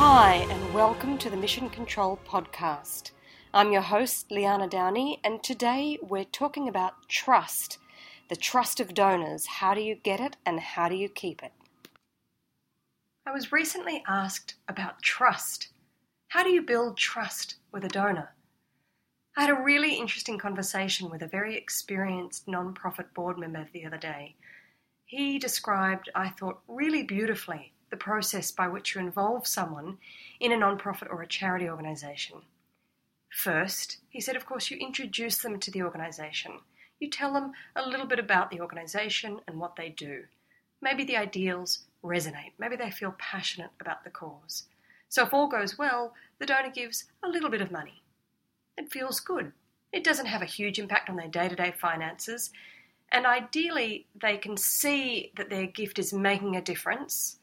Hi, and welcome to the Mission Control podcast. I'm your host, Liana Downey, and today we're talking about trust the trust of donors. How do you get it and how do you keep it? I was recently asked about trust. How do you build trust with a donor? I had a really interesting conversation with a very experienced non-profit board member the other day. He described, I thought, really beautifully the process by which you involve someone in a non-profit or a charity organisation. First, he said, of course, you introduce them to the organisation. You tell them a little bit about the organisation and what they do. Maybe the ideals resonate. Maybe they feel passionate about the cause. So if all goes well, the donor gives a little bit of money. It feels good. It doesn't have a huge impact on their day to day finances. And ideally, they can see that their gift is making a difference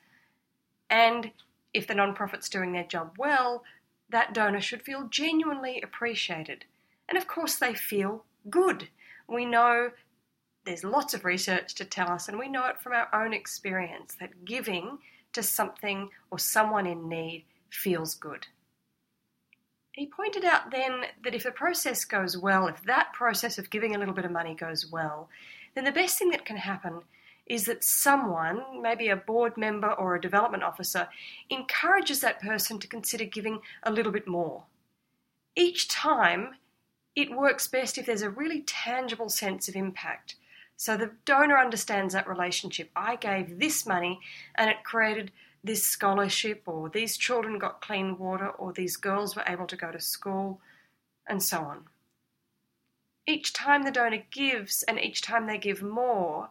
and if the non-profit's doing their job well, that donor should feel genuinely appreciated. And of course, they feel good. We know there's lots of research to tell us, and we know it from our own experience, that giving to something or someone in need feels good. He pointed out then that if the process goes well, if that process of giving a little bit of money goes well, then the best thing that can happen is that someone, maybe a board member or a development officer, encourages that person to consider giving a little bit more. Each time, it works best if there's a really tangible sense of impact. So the donor understands that relationship. I gave this money and it created this scholarship, or these children got clean water, or these girls were able to go to school, and so on. Each time the donor gives and each time they give more,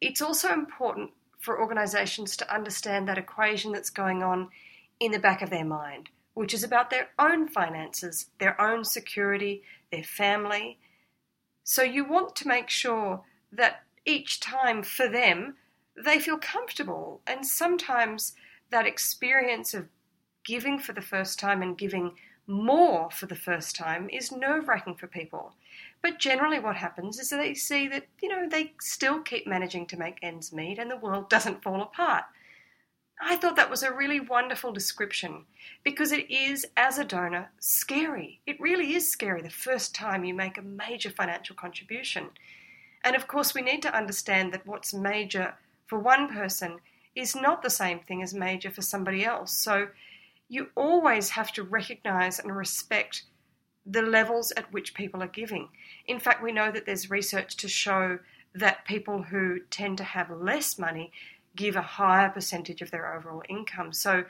it's also important for organisations to understand that equation that's going on in the back of their mind, which is about their own finances, their own security, their family. So you want to make sure that each time for them, they feel comfortable. And sometimes that experience of giving for the first time and giving more for the first time is nerve wracking for people. But generally, what happens is that they see that, you know, they still keep managing to make ends meet and the world doesn't fall apart. I thought that was a really wonderful description because it is, as a donor, scary. It really is scary the first time you make a major financial contribution. And of course, we need to understand that what's major for one person is not the same thing as major for somebody else. So you always have to recognize and respect the levels at which people are giving. In fact, we know that there's research to show that people who tend to have less money give a higher percentage of their overall income. So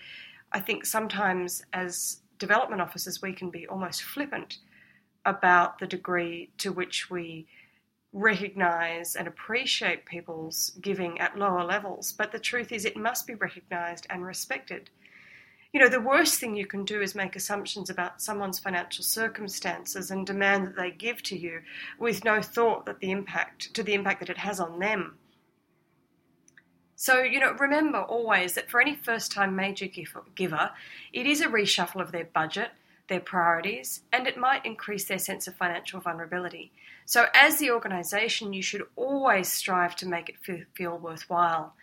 I think sometimes as development officers, we can be almost flippant about the degree to which we recognize and appreciate people's giving at lower levels. But the truth is, it must be recognized and respected you know, the worst thing you can do is make assumptions about someone's financial circumstances and demand that they give to you with no thought that the impact to the impact that it has on them. So, you know, remember always that for any first time major giver, it is a reshuffle of their budget, their priorities, and it might increase their sense of financial vulnerability. So, as the organisation, you should always strive to make it feel worthwhile.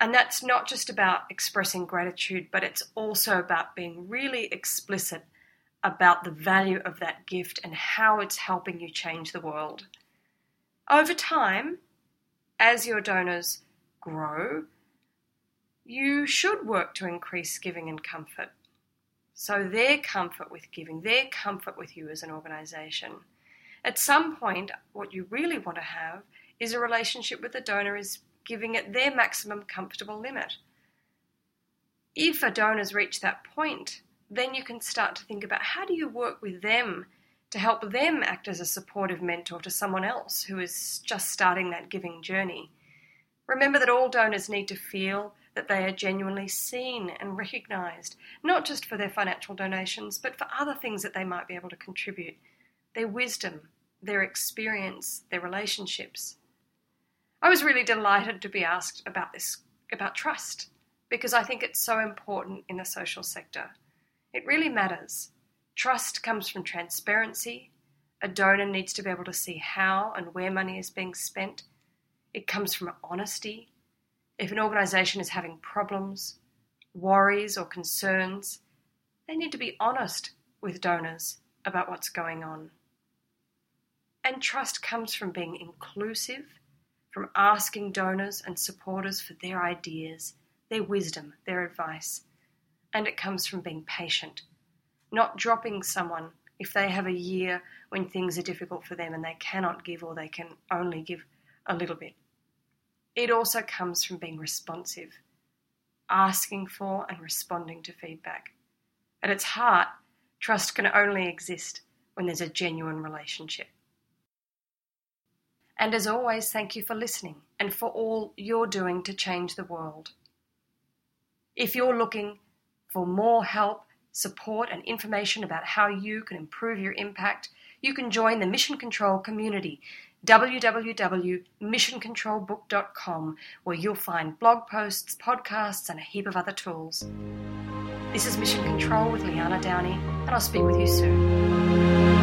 And that's not just about expressing gratitude, but it's also about being really explicit about the value of that gift and how it's helping you change the world. Over time, as your donors grow, you should work to increase giving and comfort. So, their comfort with giving, their comfort with you as an organisation. At some point, what you really want to have is a relationship with the donor is giving it their maximum comfortable limit. If a donor's reached that point, then you can start to think about how do you work with them to help them act as a supportive mentor to someone else who is just starting that giving journey. Remember that all donors need to feel that they are genuinely seen and recognised, not just for their financial donations, but for other things that they might be able to contribute their wisdom, their experience, their relationships. I was really delighted to be asked about this, about trust, because I think it's so important in the social sector. It really matters. Trust comes from transparency. A donor needs to be able to see how and where money is being spent. It comes from honesty. If an organisation is having problems, worries, or concerns, they need to be honest with donors about what's going on. And trust comes from being inclusive, from asking donors and supporters for their ideas, their wisdom, their advice. And it comes from being patient, not dropping someone if they have a year when things are difficult for them and they cannot give or they can only give a little bit. It also comes from being responsive, asking for and responding to feedback. At its heart, trust can only exist when there's a genuine relationship. And as always, thank you for listening and for all you're doing to change the world. If you're looking for more help, support, and information about how you can improve your impact, you can join the Mission Control community www.missioncontrolbook.com, where you'll find blog posts, podcasts, and a heap of other tools. This is Mission Control with Liana Downey, and I'll speak with you soon.